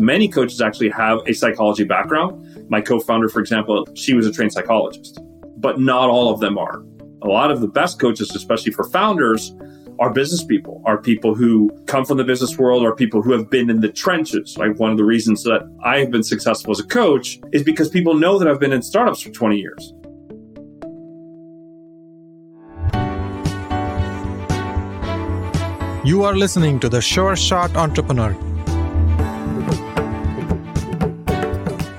Many coaches actually have a psychology background. My co founder, for example, she was a trained psychologist, but not all of them are. A lot of the best coaches, especially for founders, are business people, are people who come from the business world, are people who have been in the trenches. Like one of the reasons that I have been successful as a coach is because people know that I've been in startups for 20 years. You are listening to the Sure Shot Entrepreneur,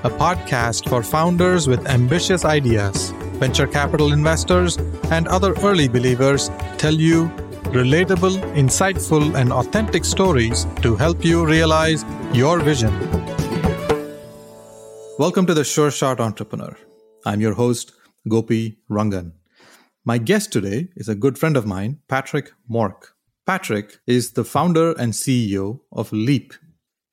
a podcast for founders with ambitious ideas. Venture capital investors and other early believers tell you relatable, insightful, and authentic stories to help you realize your vision. Welcome to the Sure Shot Entrepreneur. I'm your host, Gopi Rangan. My guest today is a good friend of mine, Patrick Mork. Patrick is the founder and CEO of Leap.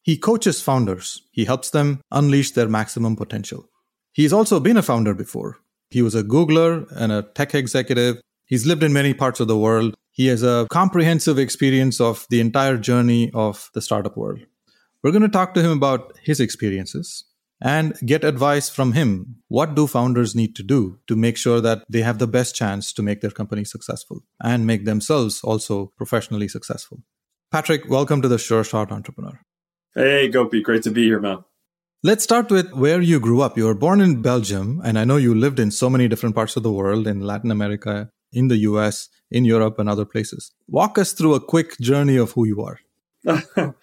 He coaches founders, he helps them unleash their maximum potential. He's also been a founder before. He was a Googler and a tech executive. He's lived in many parts of the world he has a comprehensive experience of the entire journey of the startup world. We're going to talk to him about his experiences and get advice from him. What do founders need to do to make sure that they have the best chance to make their company successful and make themselves also professionally successful? Patrick, welcome to the Sure Shot Entrepreneur. Hey, Gopi, great to be here, man. Let's start with where you grew up. You were born in Belgium, and I know you lived in so many different parts of the world in Latin America, in the US, in Europe, and other places. Walk us through a quick journey of who you are.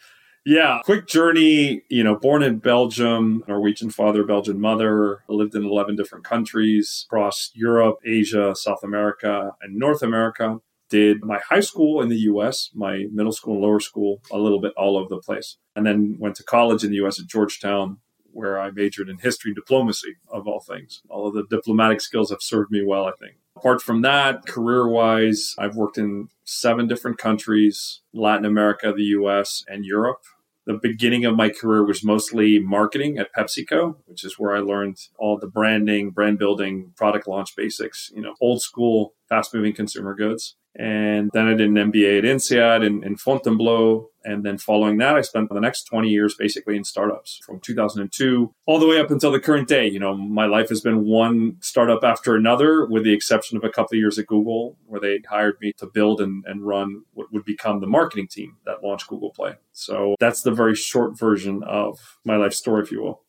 yeah, quick journey. You know, born in Belgium, Norwegian father, Belgian mother, lived in 11 different countries across Europe, Asia, South America, and North America. Did my high school in the US, my middle school and lower school, a little bit all over the place. And then went to college in the US at Georgetown, where I majored in history and diplomacy, of all things. All of the diplomatic skills have served me well, I think. Apart from that, career wise, I've worked in seven different countries Latin America, the US, and Europe. The beginning of my career was mostly marketing at PepsiCo, which is where I learned all the branding, brand building, product launch basics, you know, old school, fast moving consumer goods. And then I did an MBA at INSEAD in, in Fontainebleau. And then following that, I spent the next 20 years basically in startups from 2002 all the way up until the current day. You know, my life has been one startup after another, with the exception of a couple of years at Google, where they hired me to build and, and run what would become the marketing team that launched Google Play. So that's the very short version of my life story, if you will.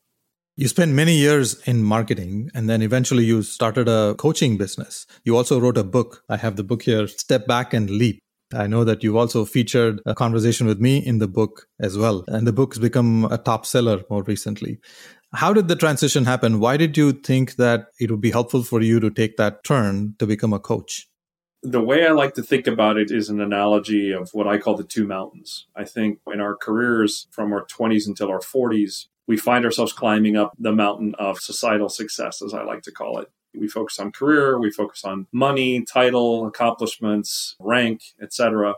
You spent many years in marketing and then eventually you started a coaching business. You also wrote a book. I have the book here, Step Back and Leap. I know that you've also featured a conversation with me in the book as well. And the book's become a top seller more recently. How did the transition happen? Why did you think that it would be helpful for you to take that turn to become a coach? The way I like to think about it is an analogy of what I call the two mountains. I think in our careers from our 20s until our 40s, we find ourselves climbing up the mountain of societal success, as I like to call it. We focus on career, we focus on money, title, accomplishments, rank, etc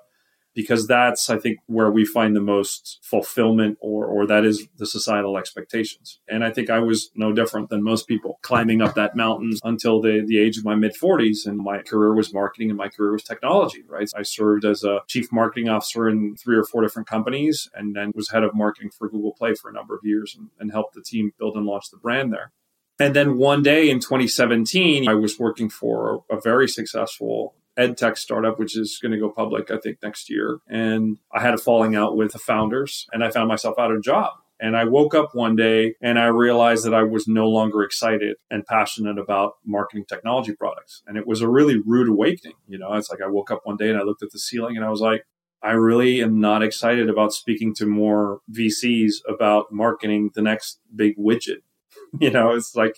because that's, I think, where we find the most fulfillment or, or that is the societal expectations. And I think I was no different than most people climbing up that mountain until the, the age of my mid 40s. And my career was marketing and my career was technology, right? I served as a chief marketing officer in three or four different companies and then was head of marketing for Google Play for a number of years and, and helped the team build and launch the brand there. And then one day in 2017, I was working for a very successful ed tech startup, which is going to go public, I think, next year. And I had a falling out with the founders and I found myself out of job. And I woke up one day and I realized that I was no longer excited and passionate about marketing technology products. And it was a really rude awakening. You know, it's like I woke up one day and I looked at the ceiling and I was like, I really am not excited about speaking to more VCs about marketing the next big widget. you know, it's like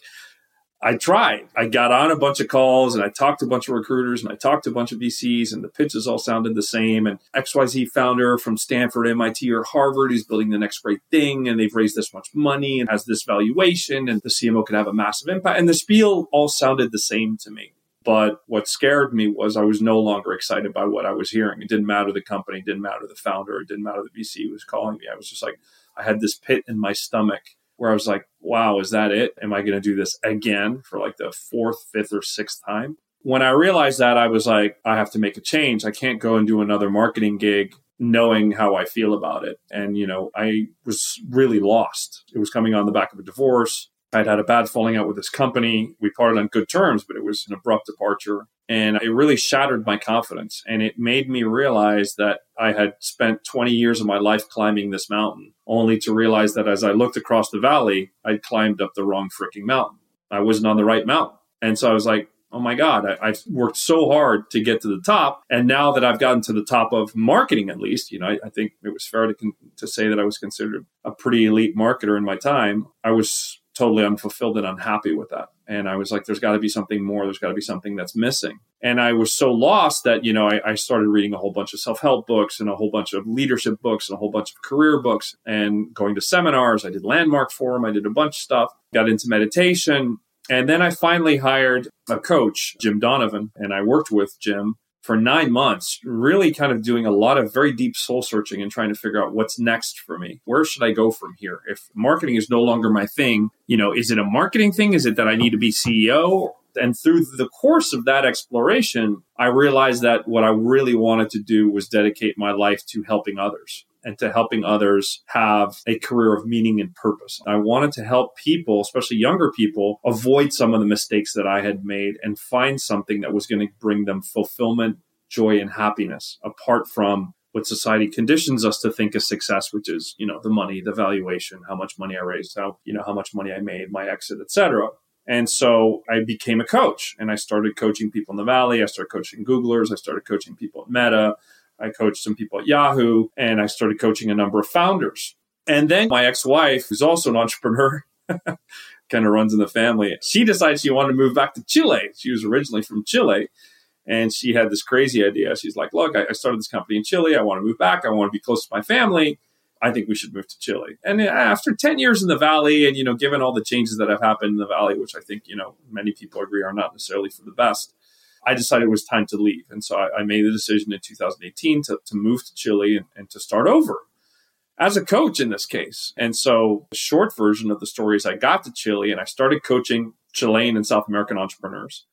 I tried. I got on a bunch of calls and I talked to a bunch of recruiters and I talked to a bunch of VCs and the pitches all sounded the same. And XYZ founder from Stanford, MIT, or Harvard is building the next great thing and they've raised this much money and has this valuation and the CMO could have a massive impact. And the spiel all sounded the same to me. But what scared me was I was no longer excited by what I was hearing. It didn't matter the company, didn't matter the founder, it didn't matter the VC who was calling me. I was just like, I had this pit in my stomach where I was like, wow, is that it? Am I going to do this again for like the fourth, fifth, or sixth time? When I realized that, I was like, I have to make a change. I can't go and do another marketing gig knowing how I feel about it. And, you know, I was really lost. It was coming on the back of a divorce. I'd had a bad falling out with this company. We parted on good terms, but it was an abrupt departure. And it really shattered my confidence. And it made me realize that I had spent 20 years of my life climbing this mountain, only to realize that as I looked across the valley, I'd climbed up the wrong freaking mountain. I wasn't on the right mountain. And so I was like, oh my God, I, have worked so hard to get to the top. And now that I've gotten to the top of marketing, at least, you know, I, I think it was fair to, con- to say that I was considered a pretty elite marketer in my time. I was totally unfulfilled and unhappy with that. And I was like, there's got to be something more. There's got to be something that's missing. And I was so lost that, you know, I, I started reading a whole bunch of self help books and a whole bunch of leadership books and a whole bunch of career books and going to seminars. I did Landmark Forum. I did a bunch of stuff, got into meditation. And then I finally hired a coach, Jim Donovan, and I worked with Jim for nine months, really kind of doing a lot of very deep soul searching and trying to figure out what's next for me. Where should I go from here? If marketing is no longer my thing, you know, is it a marketing thing? Is it that I need to be CEO? And through the course of that exploration, I realized that what I really wanted to do was dedicate my life to helping others and to helping others have a career of meaning and purpose. I wanted to help people, especially younger people, avoid some of the mistakes that I had made and find something that was going to bring them fulfillment, joy, and happiness apart from what society conditions us to think is success, which is, you know, the money, the valuation, how much money I raised, how, you know, how much money I made, my exit, etc. And so I became a coach and I started coaching people in the Valley. I started coaching Googlers. I started coaching people at Meta. I coached some people at Yahoo and I started coaching a number of founders. And then my ex wife, who's also an entrepreneur, kind of runs in the family, she decided she wanted to move back to Chile. She was originally from Chile. And she had this crazy idea. She's like, Look, I started this company in Chile. I want to move back. I want to be close to my family. I think we should move to Chile. And uh, after 10 years in the Valley, and, you know, given all the changes that have happened in the Valley, which I think, you know, many people agree are not necessarily for the best, I decided it was time to leave. And so I, I made the decision in 2018 to, to move to Chile and, and to start over as a coach in this case. And so the short version of the story is I got to Chile and I started coaching Chilean and South American entrepreneurs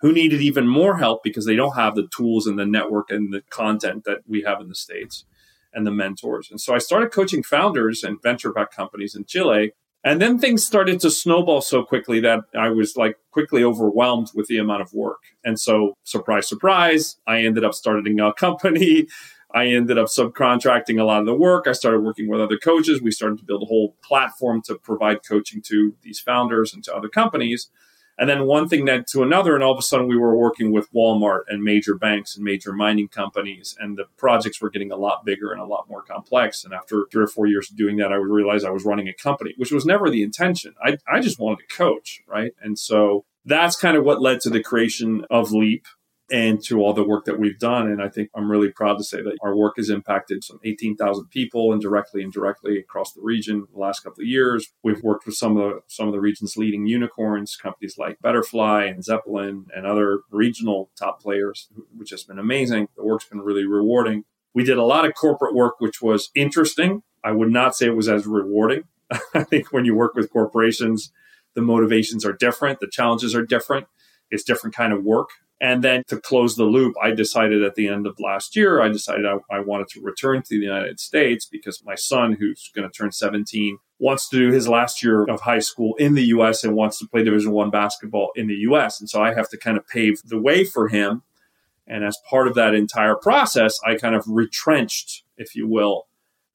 who needed even more help because they don't have the tools and the network and the content that we have in the States and the mentors. And so I started coaching founders and venture backed companies in Chile and then things started to snowball so quickly that I was like quickly overwhelmed with the amount of work. And so, surprise, surprise, I ended up starting a company. I ended up subcontracting a lot of the work. I started working with other coaches. We started to build a whole platform to provide coaching to these founders and to other companies. And then one thing led to another, and all of a sudden we were working with Walmart and major banks and major mining companies, and the projects were getting a lot bigger and a lot more complex. And after three or four years of doing that, I realized I was running a company, which was never the intention. I, I just wanted to coach, right? And so that's kind of what led to the creation of Leap and to all the work that we've done. And I think I'm really proud to say that our work has impacted some 18,000 people indirectly and directly and indirectly across the region the last couple of years. We've worked with some of the some of the region's leading unicorns, companies like Betterfly and Zeppelin and other regional top players, which has been amazing. The work's been really rewarding. We did a lot of corporate work, which was interesting. I would not say it was as rewarding. I think when you work with corporations, the motivations are different, the challenges are different. It's different kind of work. And then to close the loop, I decided at the end of last year, I decided I, I, wanted to return to the United States because my son, who's going to turn 17, wants to do his last year of high school in the US and wants to play Division One basketball in the US. And so I have to kind of pave the way for him. And as part of that entire process, I kind of retrenched, if you will,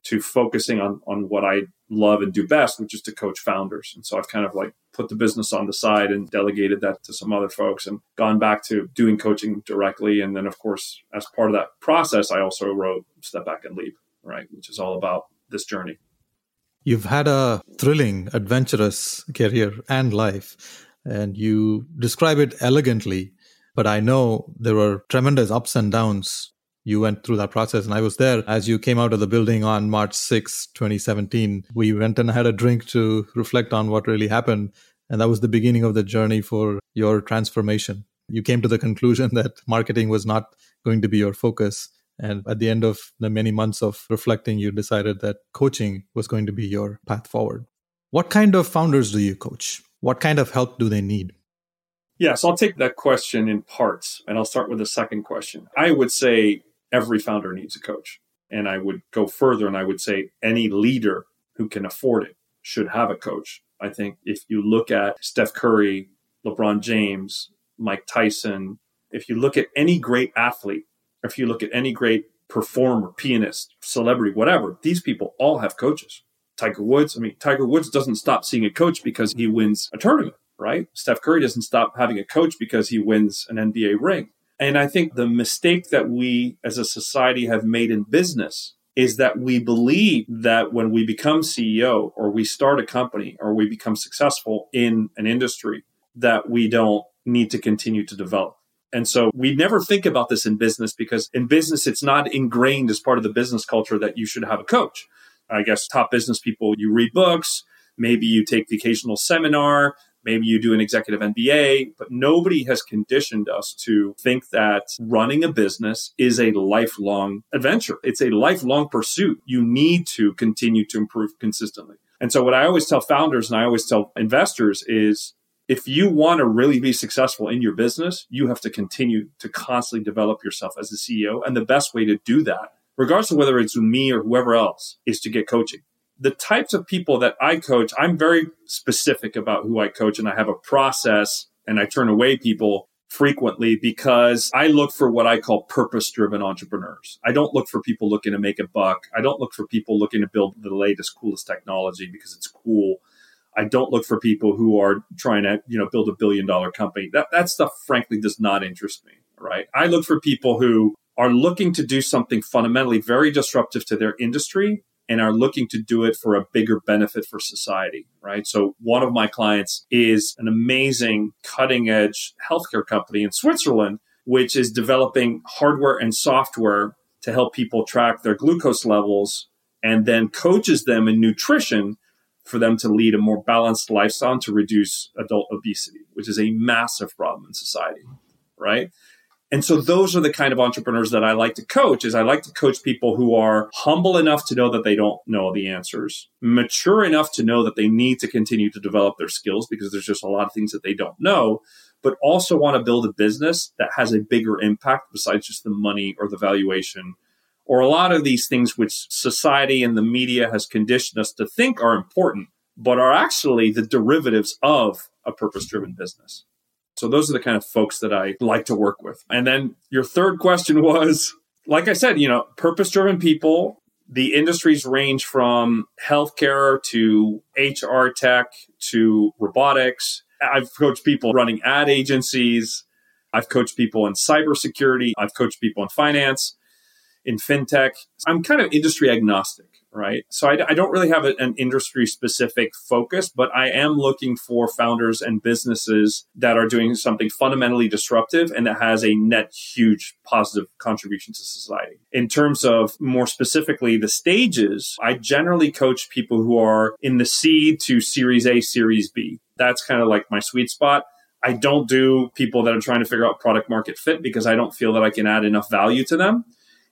to focusing on on what I love and do best, which is to coach founders. And so I've kind of like put the business on the side and delegated that to some other folks and gone back to doing coaching directly. And then, of course, as part of that process, I also wrote Step Back and Leap, right, which is all about this journey. You've had a thrilling, adventurous career and life, and you describe it elegantly. But I know there were tremendous ups and downs you went through that process. And i was there as you came out of the building on march 6 2017 we went and had a drink to reflect on what really happened. And that was the beginning of the journey for your transformation. You came to the conclusion that marketing was not going to be your focus. And at the end of the many months of reflecting you decided that coaching was going to be your path forward. What kind of founders do you coach? What kind of help do they need? Yes, I'll take that question in parts and I'll start with the second question. I would say every founder needs a coach. And I would go further and I would say any leader who can afford it should have a coach. I think if you look at Steph Curry, LeBron James, Mike Tyson, if you look at any great athlete, if you look at any great performer, pianist, celebrity, whatever, these people all have coaches. Tiger Woods, I mean, Tiger Woods doesn't stop seeing a coach because he wins a tournament, right? Steph Curry doesn't stop having a coach because he wins an NBA ring. And I think the mistake that we as a society have made in business is that we believe that when we become CEO or we start a company or we become successful in an industry, that we don't need to continue to develop. And so we never think about this in business because in business, it's not ingrained as part of the business culture that you should have a coach. I guess top business people, you read books, maybe you take the occasional seminar, maybe you do an executive MBA, but nobody has conditioned us to think that running a business is a lifelong adventure. It's a lifelong pursuit. You need to continue to improve consistently. And so what I always tell founders and I always tell investors is if you want to really be successful in your business, you have to continue to constantly develop yourself as a CEO. And the best way to do that, regardless of whether it's me or whoever else, is to get coaching. The types of people that I coach, I'm very specific about who I coach and I have a process and I turn away people frequently because I look for what I call purpose driven entrepreneurs. I don't look for people looking to make a buck. I don't look for people looking to build the latest, coolest technology because it's cool. I don't look for people who are trying to, you know, build a billion dollar company. That that stuff frankly does not interest me, right? I look for people who are looking to do something fundamentally very disruptive to their industry and are looking to do it for a bigger benefit for society, right? So one of my clients is an amazing cutting edge healthcare company in Switzerland which is developing hardware and software to help people track their glucose levels and then coaches them in nutrition for them to lead a more balanced lifestyle to reduce adult obesity, which is a massive problem in society, right? And so those are the kind of entrepreneurs that I like to coach is I like to coach people who are humble enough to know that they don't know the answers, mature enough to know that they need to continue to develop their skills because there's just a lot of things that they don't know, but also want to build a business that has a bigger impact besides just the money or the valuation or a lot of these things which society and the media has conditioned us to think are important, but are actually the derivatives of a purpose driven business. So those are the kind of folks that I like to work with. And then your third question was, like I said, you know, purpose driven people, the industries range from healthcare to HR tech to robotics. I've coached people running ad agencies. I've coached people in cybersecurity. I've coached people in finance in fintech. I'm kind of industry agnostic, right? So I, I don't really have a, an industry specific focus, but I am looking for founders and businesses that are doing something fundamentally disruptive and that has a net huge positive contribution to society. In terms of more specifically the stages, I generally coach people who are in the seed to series A, series B. That's kind of like my sweet spot. I don't do people that are trying to figure out product market fit because I don't feel that I can add enough value to them.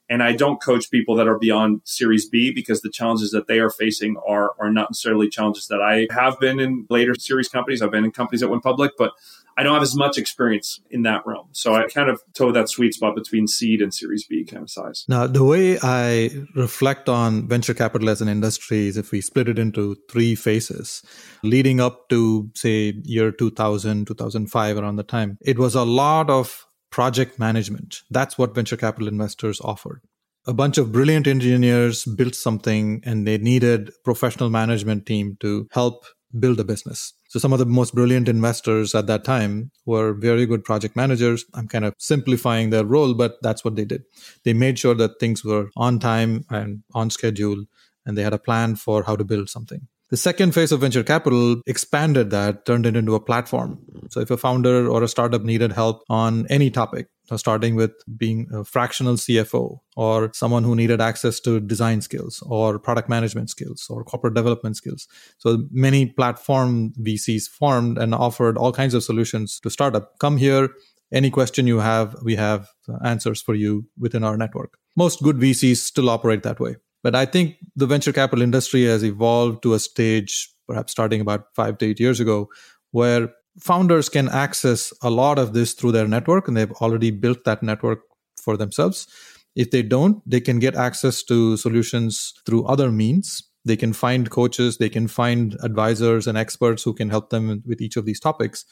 And I don't coach people that are beyond Series B because the challenges that they are facing are, are not necessarily challenges that I have been in later series companies. I've been in companies that went public, but I don't have as much experience in that realm. So I kind of toe that sweet spot between seed and Series B kind of size. Now, the way I reflect on venture capital as an industry is if we split it into three phases, leading up to, say, year 2000, 2005, around the time, it was a lot of project management. That's what venture capital investors offered. A bunch of brilliant engineers built something and they needed professional management team to help build a business. So some of the most brilliant investors at that time were very good project managers. I'm kind of simplifying their role, but that's what they did. They made sure that things were on time and on schedule and they had a plan for how to build something. The second phase of venture capital expanded that, turned it into a platform. So if a founder or a startup needed help on any topic, starting with being a fractional CFO or someone who needed access to design skills or product management skills or corporate development skills. So many platform VCs formed and offered all kinds of solutions to startup. Come here, any question you have, we have answers for you within our network. Most good VCs still operate that way. But I think the venture capital industry has evolved to a stage, perhaps starting about five to eight years ago, where founders can access a lot of this through their network and they've already built that network for themselves. If they don't, they can get access to solutions through other means. They can find coaches, they can find advisors and experts who can help them with each of these topics.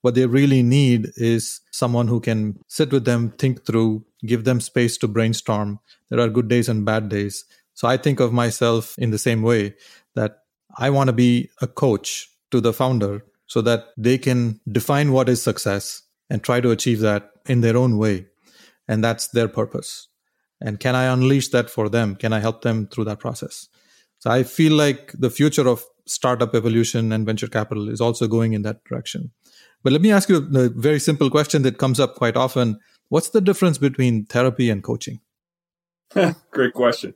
What they really need is someone who can sit with them, think through, give them space to brainstorm. There are good days and bad days. So I think of myself in the same way that I want to be a coach to the founder so that they can define what is success and try to achieve that in their own way. And that's their purpose. And can I unleash that for them? Can I help them through that process? So I feel like the future of startup evolution and venture capital is also going in that direction. But let me ask you a very simple question that comes up quite often. What's the difference between therapy and coaching? Great question.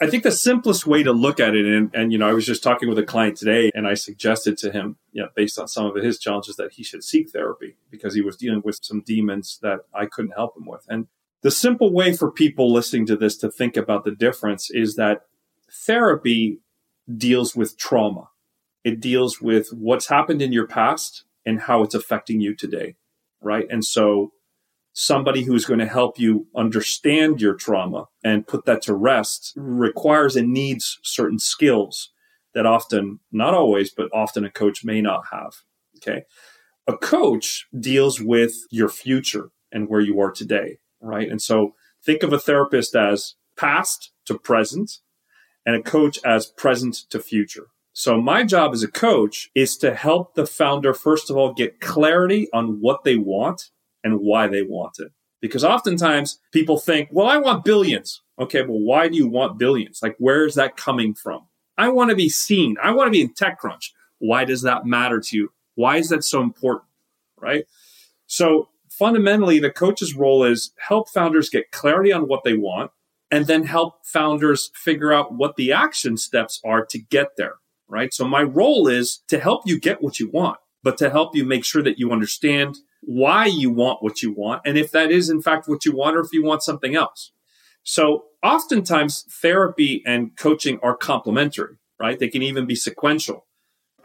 I think the simplest way to look at it, and, and, you know, I was just talking with a client today, and I suggested to him, you know, based on some of his challenges, that he should seek therapy because he was dealing with some demons that I couldn't help him with. And the simple way for people listening to this to think about the difference is that therapy deals with trauma. It deals with what's happened in your past and how it's affecting you today, right? And so somebody who's going to help you understand your trauma and put that to rest mm. requires and needs certain skills that often, not always, but often a coach may not have. Okay. A coach deals with your future and where you are today, right? And so think of a therapist as past to present and a coach as present to future. So my job as a coach is to help the founder, first of all, get clarity on what they want and why they want it. Because oftentimes people think, well, I want billions. Okay, well, why do you want billions? Like, where is that coming from? I want to be seen. I want to be in TechCrunch. Why does that matter to you? Why is that so important? Right? So fundamentally, the coach's role is help founders get clarity on what they want and then help founders figure out what the action steps are to get there. Right. So my role is to help you get what you want, but to help you make sure that you understand why you want what you want and if that is in fact what you want or if you want something else. So oftentimes therapy and coaching are complementary, right? They can even be sequential.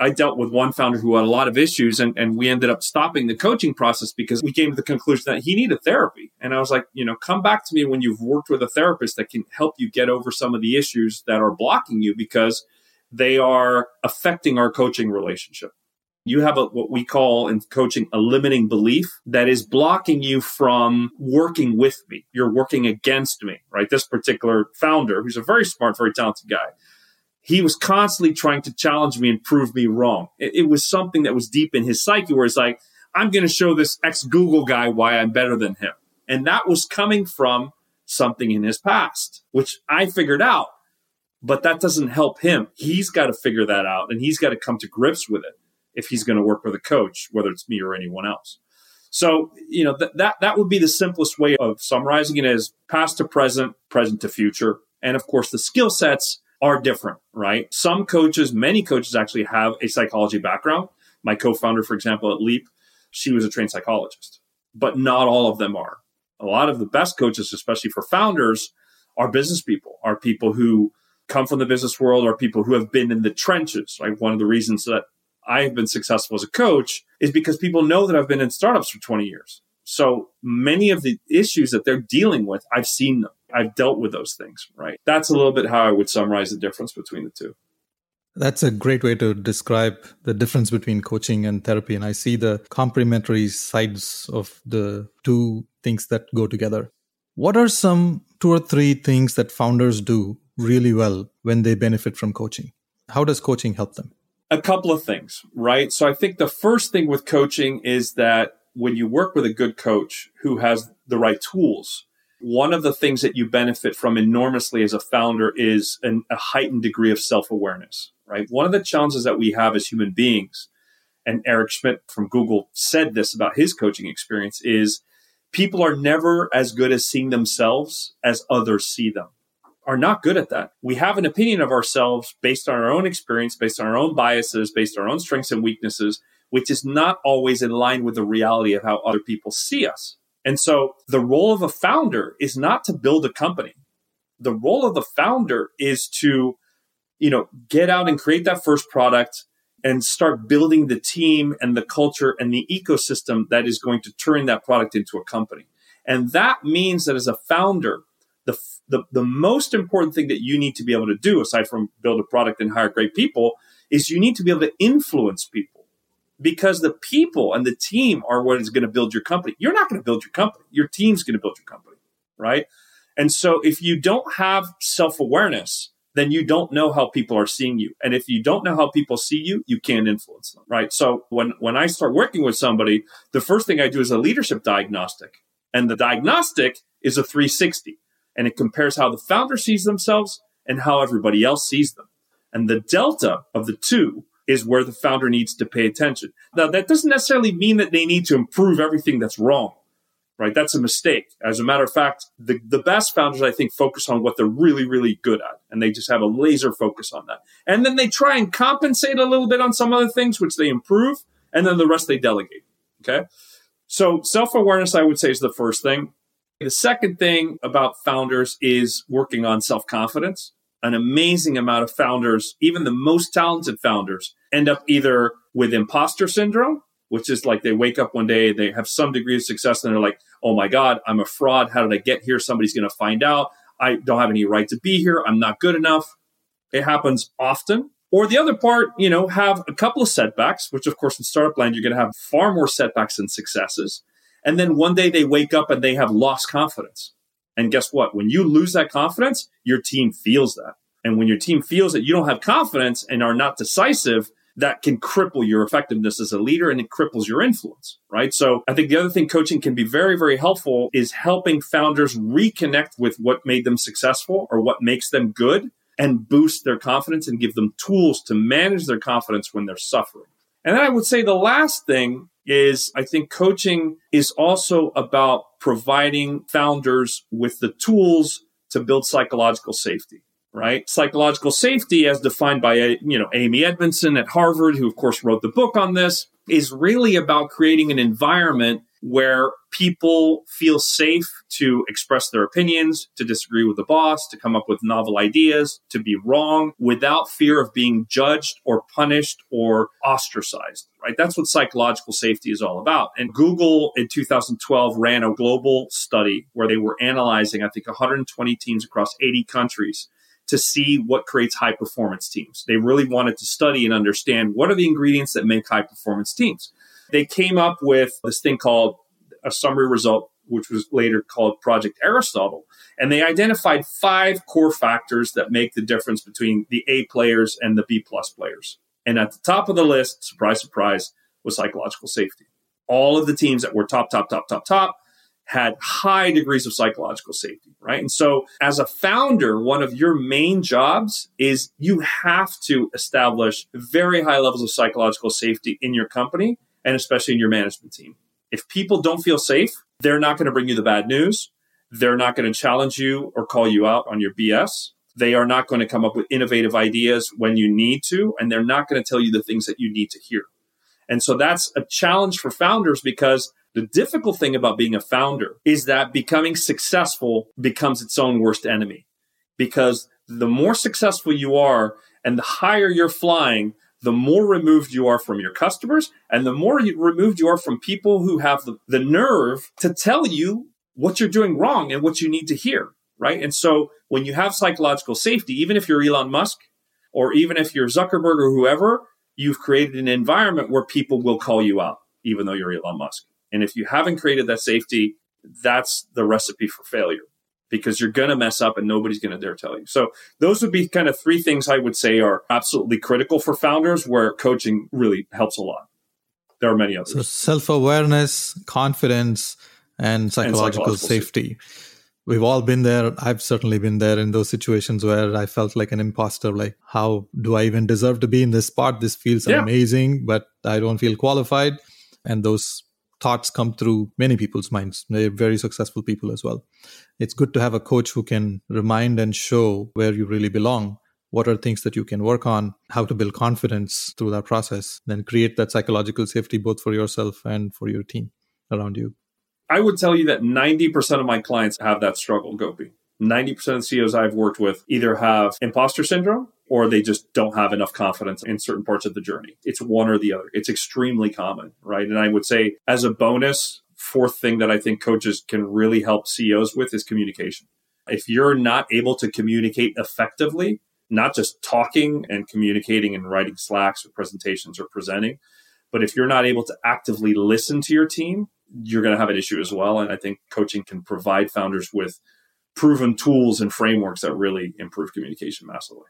I dealt with one founder who had a lot of issues and, and we ended up stopping the coaching process because we came to the conclusion that he needed therapy. And I was like, you know, come back to me when you've worked with a therapist that can help you get over some of the issues that are blocking you because they are affecting our coaching relationship you have a, what we call in coaching a limiting belief that is blocking you from working with me. You're working against me, right? This particular founder, who's a very smart, very talented guy, he was constantly trying to challenge me and prove me wrong. It, it was something that was deep in his psyche where it's like, I'm going to show this ex Google guy why I'm better than him. And that was coming from something in his past, which I figured out. But that doesn't help him. He's got to figure that out and he's got to come to grips with it if he's going to work with a coach, whether it's me or anyone else. So, you know, th- that, that would be the simplest way of summarizing it as past to present, present to future. And of course, the skill sets are different, right? Some coaches, many coaches actually have a psychology background. My co-founder, for example, at Leap, she was a trained psychologist, but not all of them are. A lot of the best coaches, especially for founders, are business people, are people who come from the business world, are people who have been in the trenches. Right? One of the reasons that I've been successful as a coach is because people know that I've been in startups for 20 years. So many of the issues that they're dealing with, I've seen them. I've dealt with those things, right? That's a little bit how I would summarize the difference between the two. That's a great way to describe the difference between coaching and therapy. And I see the complementary sides of the two things that go together. What are some two or three things that founders do really well when they benefit from coaching? How does coaching help them? A couple of things, right? So I think the first thing with coaching is that when you work with a good coach who has the right tools, one of the things that you benefit from enormously as a founder is an, a heightened degree of self awareness, right? One of the challenges that we have as human beings, and Eric Schmidt from Google said this about his coaching experience, is people are never as good as seeing themselves as others see them are not good at that. We have an opinion of ourselves based on our own experience, based on our own biases, based on our own strengths and weaknesses, which is not always in line with the reality of how other people see us. And so the role of a founder is not to build a company. The role of the founder is to, you know, get out and create that first product and start building the team and the culture and the ecosystem that is going to turn that product into a company. And that means that as a founder, the, the, the most important thing that you need to be able to do, aside from build a product and hire great people, is you need to be able to influence people because the people and the team are what is going to build your company. You're not going to build your company. Your team's going to build your company, right? And so if you don't have self awareness, then you don't know how people are seeing you. And if you don't know how people see you, you can't influence them, right? So when, when I start working with somebody, the first thing I do is a leadership diagnostic. And the diagnostic is a 360 and it compares how the founder sees themselves and how everybody else sees them. And the delta of the two is where the founder needs to pay attention. Now, that doesn't necessarily mean that they need to improve everything that's wrong, right? That's a mistake. As a matter of fact, the, the best founders, I think, focus on what they're really, really good at. And they just have a laser focus on that. And then they try and compensate a little bit on some other things, which they improve. And then the rest they delegate. Okay. So self awareness, I would say, is the first thing. The second thing about founders is working on self confidence an amazing amount of founders, even the most talented founders, end up either with imposter syndrome, which is like they wake up one day, they have some degree of success, and they're like, oh my God, I'm a fraud. How did I get here? Somebody's going to find out. I don't have any right to be here. I'm not good enough. It happens often. Or the other part, you know, have a couple of setbacks, which of course in startup land, you're going to have far more setbacks than successes. And then one day they wake up and they have lost confidence. And guess what? When you lose that confidence, your team feels that. And when your team feels that you don't have confidence and are not decisive, that can cripple your effectiveness as a leader and it cripples your influence, right? So I think the other thing coaching can be very, very helpful is helping founders reconnect with what made them successful or what makes them good and boost their confidence and give them tools to manage their confidence when they're suffering. And then I would say the last thing is I think coaching is also about providing founders with the tools to build psychological safety right? Psychological safety, as defined by, you know, Amy Edmondson at Harvard, who of course wrote the book on this, is really about creating an environment where people feel safe to express their opinions, to disagree with the boss, to come up with novel ideas, to be wrong without fear of being judged or punished or ostracized, right? That's what psychological safety is all about. And Google in 2012 ran a global study where they were analyzing, I think, 120 teams across 80 countries to see what creates high performance teams. They really wanted to study and understand what are the ingredients that make high performance teams. They came up with this thing called a summary result, which was later called Project Aristotle. And they identified five core factors that make the difference between the A players and the B plus players. And at the top of the list, surprise, surprise, was psychological safety. All of the teams that were top, top, top, top, top had high degrees of psychological safety, right? And so as a founder, one of your main jobs is you have to establish very high levels of psychological safety in your company and especially in your management team. If people don't feel safe, they're not going to bring you the bad news. They're not going to challenge you or call you out on your BS. They are not going to come up with innovative ideas when you need to, and they're not going to tell you the things that you need to hear. And so that's a challenge for founders because the difficult thing about being a founder is that becoming successful becomes its own worst enemy because the more successful you are and the higher you're flying, the more removed you are from your customers and the more removed you are from people who have the, the nerve to tell you what you're doing wrong and what you need to hear. Right. And so when you have psychological safety, even if you're Elon Musk or even if you're Zuckerberg or whoever, you've created an environment where people will call you out, even though you're Elon Musk. And if you haven't created that safety, that's the recipe for failure because you're going to mess up and nobody's going to dare tell you. So those would be kind of three things I would say are absolutely critical for founders where coaching really helps a lot. There are many others. So self-awareness, confidence, and psychological, and psychological safety. safety. We've all been there. I've certainly been there in those situations where I felt like an imposter. Like, how do I even deserve to be in this spot? This feels yeah. amazing, but I don't feel qualified. And those thoughts come through many people's minds. They're very successful people as well. It's good to have a coach who can remind and show where you really belong. What are things that you can work on, how to build confidence through that process, then create that psychological safety both for yourself and for your team around you. I would tell you that 90% of my clients have that struggle, Gopi. 90% of CEOs I've worked with either have imposter syndrome or they just don't have enough confidence in certain parts of the journey. It's one or the other. It's extremely common, right? And I would say, as a bonus, fourth thing that I think coaches can really help CEOs with is communication. If you're not able to communicate effectively, not just talking and communicating and writing slacks or presentations or presenting, but if you're not able to actively listen to your team, you're going to have an issue as well. And I think coaching can provide founders with proven tools and frameworks that really improve communication massively.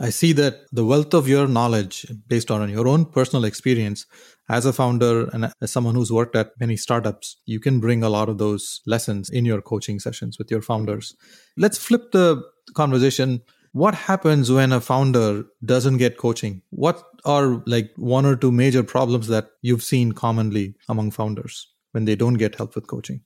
I see that the wealth of your knowledge based on your own personal experience as a founder and as someone who's worked at many startups, you can bring a lot of those lessons in your coaching sessions with your founders. Let's flip the conversation. What happens when a founder doesn't get coaching? What are like one or two major problems that you've seen commonly among founders when they don't get help with coaching?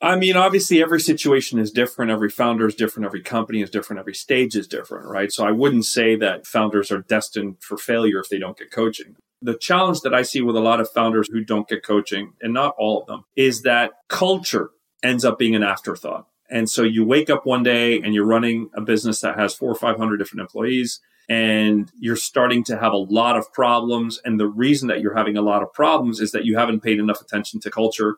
I mean, obviously, every situation is different. Every founder is different. Every company is different. Every stage is different, right? So I wouldn't say that founders are destined for failure if they don't get coaching. The challenge that I see with a lot of founders who don't get coaching, and not all of them, is that culture ends up being an afterthought. And so you wake up one day and you're running a business that has four or 500 different employees and you're starting to have a lot of problems. And the reason that you're having a lot of problems is that you haven't paid enough attention to culture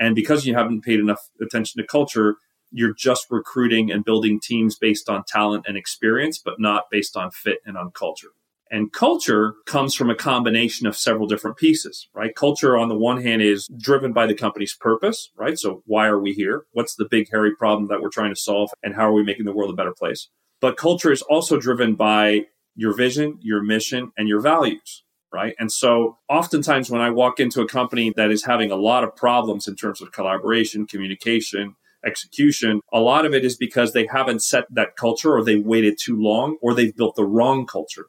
and because you haven't paid enough attention to culture, you're just recruiting and building teams based on talent and experience, but not based on fit and on culture. And culture comes from a combination of several different pieces, right? Culture, on the one hand, is driven by the company's purpose, right? So, why are we here? What's the big, hairy problem that we're trying to solve? And how are we making the world a better place? But culture is also driven by your vision, your mission, and your values right? And so oftentimes when I walk into a company that is having a lot of problems in terms of collaboration, communication, execution, a lot of it is because they haven't set that culture or they waited too long or they've built the wrong culture.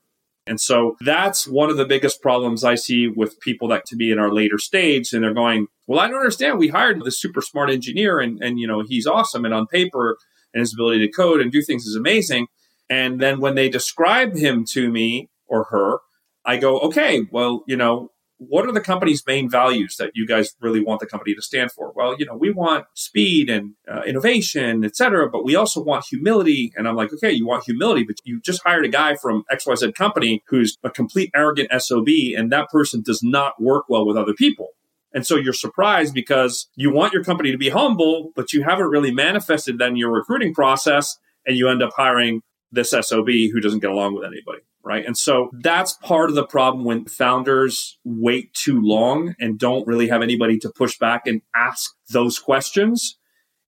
And so that's one of the biggest problems I see with people that to be in our later stage and they're going, well, I don't understand. We hired this super smart engineer and, and, you know, he's awesome. And on paper and his ability to code and do things is amazing. And then when they describe him to me or her, I go, okay, well, you know, what are the company's main values that you guys really want the company to stand for? Well, you know, we want speed and uh, innovation, et cetera, but we also want humility. And I'm like, okay, you want humility, but you just hired a guy from XYZ company who's a complete arrogant SOB, and that person does not work well with other people. And so you're surprised because you want your company to be humble, but you haven't really manifested that in your recruiting process, and you end up hiring this SOB who doesn't get along with anybody right? And so that's part of the problem when founders wait too long and don't really have anybody to push back and ask those questions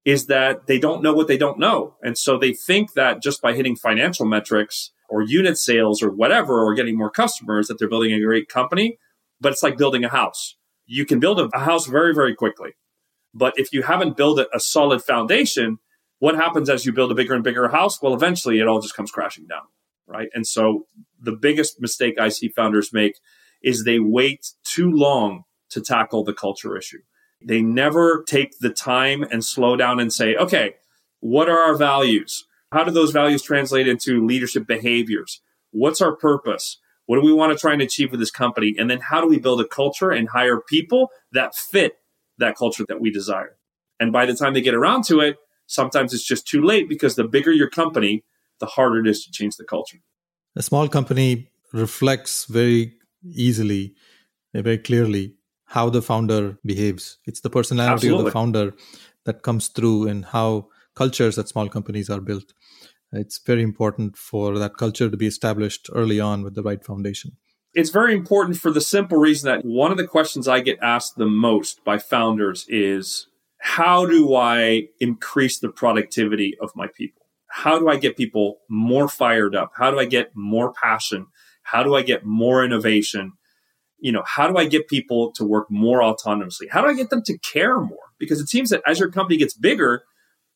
is that they don't know what they don't know. And so they think that just by hitting financial metrics or unit sales or whatever, or getting more customers, that they're building a great company. But it's like building a house. You can build a house very, very quickly. But if you haven't built a solid foundation, what happens as you build a bigger and bigger house? Well, eventually it all just comes crashing down right? And so the biggest mistake I see founders make is they wait too long to tackle the culture issue. They never take the time and slow down and say, okay, what are our values? How do those values translate into leadership behaviors? What's our purpose? What do we want to try and achieve with this company? And then how do we build a culture and hire people that fit that culture that we desire? And by the time they get around to it, sometimes it's just too late because the bigger your company, the harder it is to change the culture. A small company reflects very easily, eh, very clearly how the founder behaves. It's the personality Absolutely. of the founder that comes through in how cultures at small companies are built. It's very important for that culture to be established early on with the right foundation. It's very important for the simple reason that one of the questions I get asked the most by founders is how do I increase the productivity of my people? How do I get people more fired up? How do I get more passion? How do I get more innovation? You know, how do I get people to work more autonomously? How do I get them to care more? Because it seems that as your company gets bigger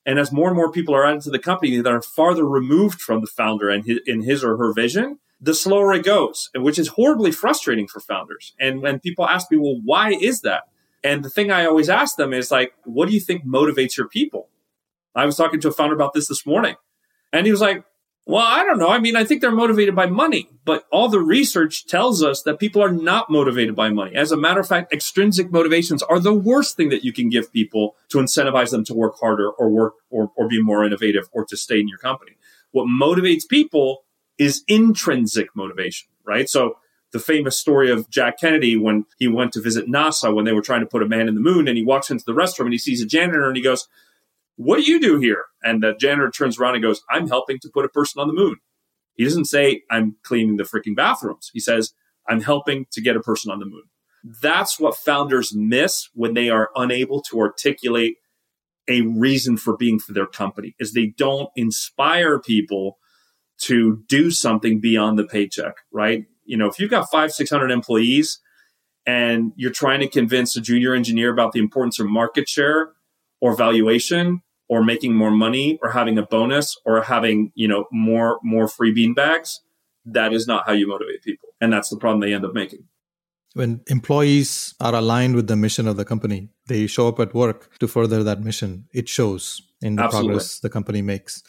and as more and more people are added to the company that are farther removed from the founder and his, in his or her vision, the slower it goes, which is horribly frustrating for founders. And when people ask me, well, why is that? And the thing I always ask them is like, what do you think motivates your people? I was talking to a founder about this this morning. And he was like, well, I don't know. I mean, I think they're motivated by money, but all the research tells us that people are not motivated by money. As a matter of fact, extrinsic motivations are the worst thing that you can give people to incentivize them to work harder or work or, or be more innovative or to stay in your company. What motivates people is intrinsic motivation, right? So the famous story of Jack Kennedy when he went to visit NASA when they were trying to put a man in the moon and he walks into the restroom and he sees a janitor and he goes, What do you do here? And the janitor turns around and goes, I'm helping to put a person on the moon. He doesn't say, I'm cleaning the freaking bathrooms. He says, I'm helping to get a person on the moon. That's what founders miss when they are unable to articulate a reason for being for their company is they don't inspire people to do something beyond the paycheck, right? You know, if you've got five, 600 employees and you're trying to convince a junior engineer about the importance of market share or valuation or making more money or having a bonus or having, you know, more, more free bean bags, that is not how you motivate people. And that's the problem they end up making. When employees are aligned with the mission of the company, they show up at work to further that mission. It shows in the Absolutely. progress the company makes.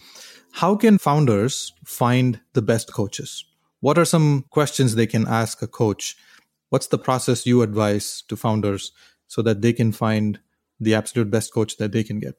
How can founders find the best coaches? What are some questions they can ask a coach? What's the process you advise to founders so that they can find the absolute best coach that they can get?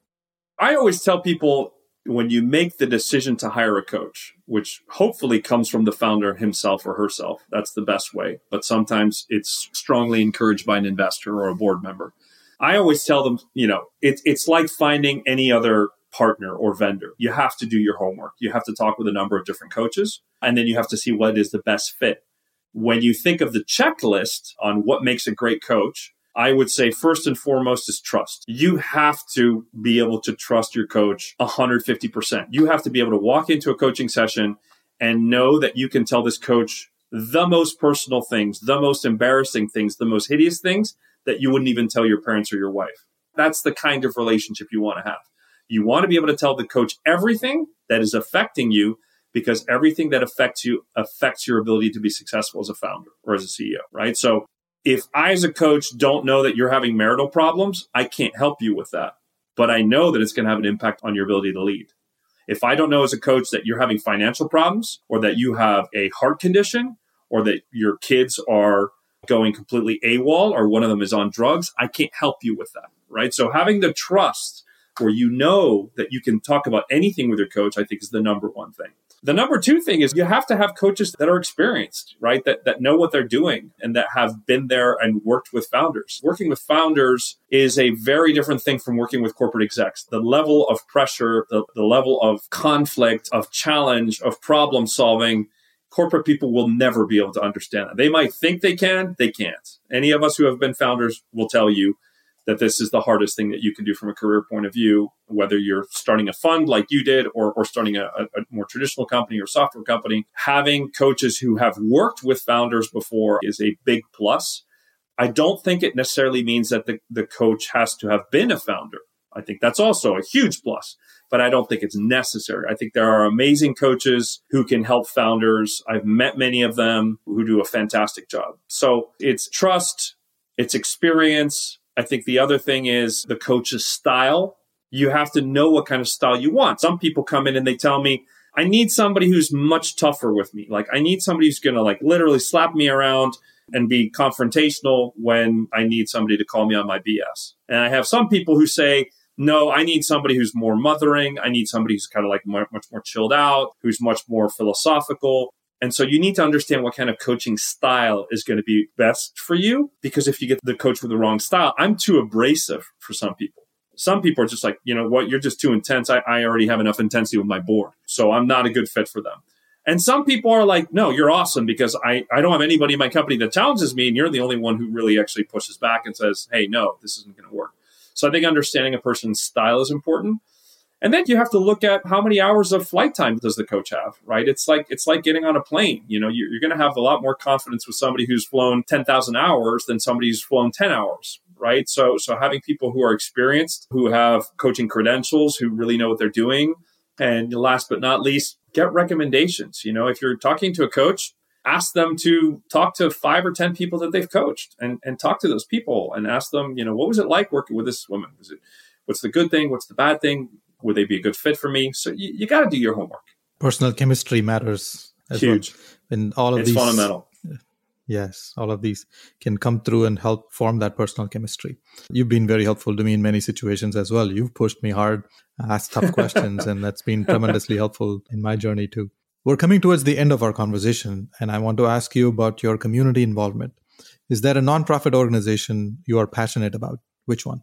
I always tell people when you make the decision to hire a coach, which hopefully comes from the founder himself or herself, that's the best way. But sometimes it's strongly encouraged by an investor or a board member. I always tell them, you know, it's it's like finding any other partner or vendor. You have to do your homework. You have to talk with a number of different coaches, and then you have to see what is the best fit. When you think of the checklist on what makes a great coach, I would say first and foremost is trust. You have to be able to trust your coach 150%. You have to be able to walk into a coaching session and know that you can tell this coach the most personal things, the most embarrassing things, the most hideous things that you wouldn't even tell your parents or your wife. That's the kind of relationship you want to have. You want to be able to tell the coach everything that is affecting you because everything that affects you affects your ability to be successful as a founder or as a CEO, right? So if I, as a coach, don't know that you're having marital problems, I can't help you with that. But I know that it's going to have an impact on your ability to lead. If I don't know as a coach that you're having financial problems or that you have a heart condition or that your kids are going completely AWOL or one of them is on drugs, I can't help you with that. Right. So having the trust where you know that you can talk about anything with your coach, I think is the number one thing. The number two thing is you have to have coaches that are experienced, right? That, that know what they're doing and that have been there and worked with founders. Working with founders is a very different thing from working with corporate execs. The level of pressure, the, the level of conflict, of challenge, of problem solving, corporate people will never be able to understand that. They might think they can, they can't. Any of us who have been founders will tell you that this is the hardest thing that you can do from a career point of view, whether you're starting a fund like you did or, or starting a, a more traditional company or software company. Having coaches who have worked with founders before is a big plus. I don't think it necessarily means that the, the coach has to have been a founder. I think that's also a huge plus, but I don't think it's necessary. I think there are amazing coaches who can help founders. I've met many of them who do a fantastic job. So it's trust, it's experience, I think the other thing is the coach's style. You have to know what kind of style you want. Some people come in and they tell me, I need somebody who's much tougher with me. Like I need somebody who's going to like literally slap me around and be confrontational when I need somebody to call me on my BS. And I have some people who say, no, I need somebody who's more mothering. I need somebody who's kind of like much more chilled out, who's much more philosophical. And so you need to understand what kind of coaching style is going to be best for you. Because if you get the coach with the wrong style, I'm too abrasive for some people. Some people are just like, you know what, you're just too intense. I, I already have enough intensity with my board. So I'm not a good fit for them. And some people are like, no, you're awesome because I, I don't have anybody in my company that challenges me. And you're the only one who really actually pushes back and says, hey, no, this isn't going to work. So I think understanding a person's style is important. And then you have to look at how many hours of flight time does the coach have, right? It's like it's like getting on a plane. You know, you're, you're going to have a lot more confidence with somebody who's flown 10,000 hours than somebody who's flown 10 hours, right? So so having people who are experienced, who have coaching credentials, who really know what they're doing, and last but not least, get recommendations. You know, if you're talking to a coach, ask them to talk to five or 10 people that they've coached and, and talk to those people and ask them, you know, what was it like working with this woman? Was it, what's the good thing? What's the bad thing? Would they be a good fit for me? So you, you got to do your homework. Personal chemistry matters. Huge. Well. And all of it's these, fundamental. Yes, all of these can come through and help form that personal chemistry. You've been very helpful to me in many situations as well. You've pushed me hard, asked tough questions, and that's been tremendously helpful in my journey too. We're coming towards the end of our conversation, and I want to ask you about your community involvement. Is there a nonprofit organization you are passionate about? Which one?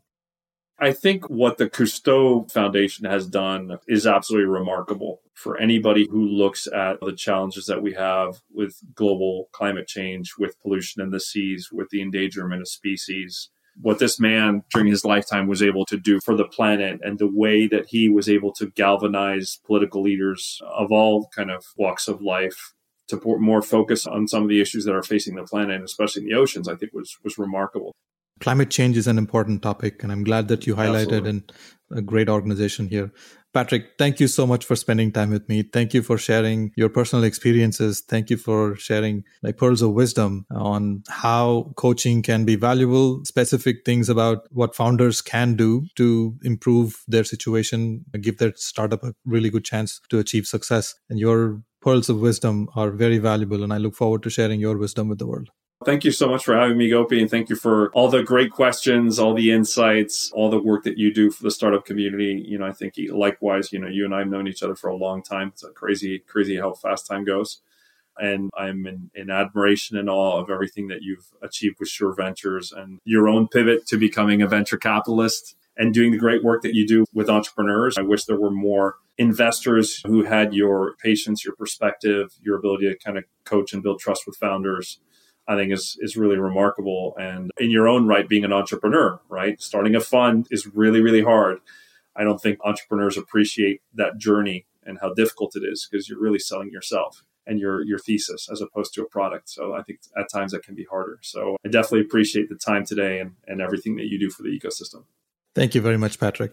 I think what the Cousteau Foundation has done is absolutely remarkable for anybody who looks at the challenges that we have with global climate change, with pollution in the seas, with the endangerment of species. What this man during his lifetime was able to do for the planet and the way that he was able to galvanize political leaders of all kind of walks of life to put more focus on some of the issues that are facing the planet, especially in the oceans, I think was was remarkable. Climate change is an important topic, and I'm glad that you highlighted in a great organization here. Patrick, thank you so much for spending time with me. Thank you for sharing your personal experiences. Thank you for sharing like pearls of wisdom on how coaching can be valuable, specific things about what founders can do to improve their situation, give their startup a really good chance to achieve success. And your pearls of wisdom are very valuable, and I look forward to sharing your wisdom with the world. Thank you so much for having me, Gopi, and thank you for all the great questions, all the insights, all the work that you do for the startup community. You know, I think likewise, you know, you and I have known each other for a long time. It's a crazy, crazy how fast time goes. And I'm in, in admiration and awe of everything that you've achieved with Sure Ventures and your own pivot to becoming a venture capitalist and doing the great work that you do with entrepreneurs. I wish there were more investors who had your patience, your perspective, your ability to kind of coach and build trust with founders I think is is really remarkable. And in your own right, being an entrepreneur, right, starting a fund is really really hard. I don't think entrepreneurs appreciate that journey and how difficult it is because you're really selling yourself and your your thesis as opposed to a product. So I think at times that can be harder. So I definitely appreciate the time today and, and everything that you do for the ecosystem. Thank you very much, Patrick.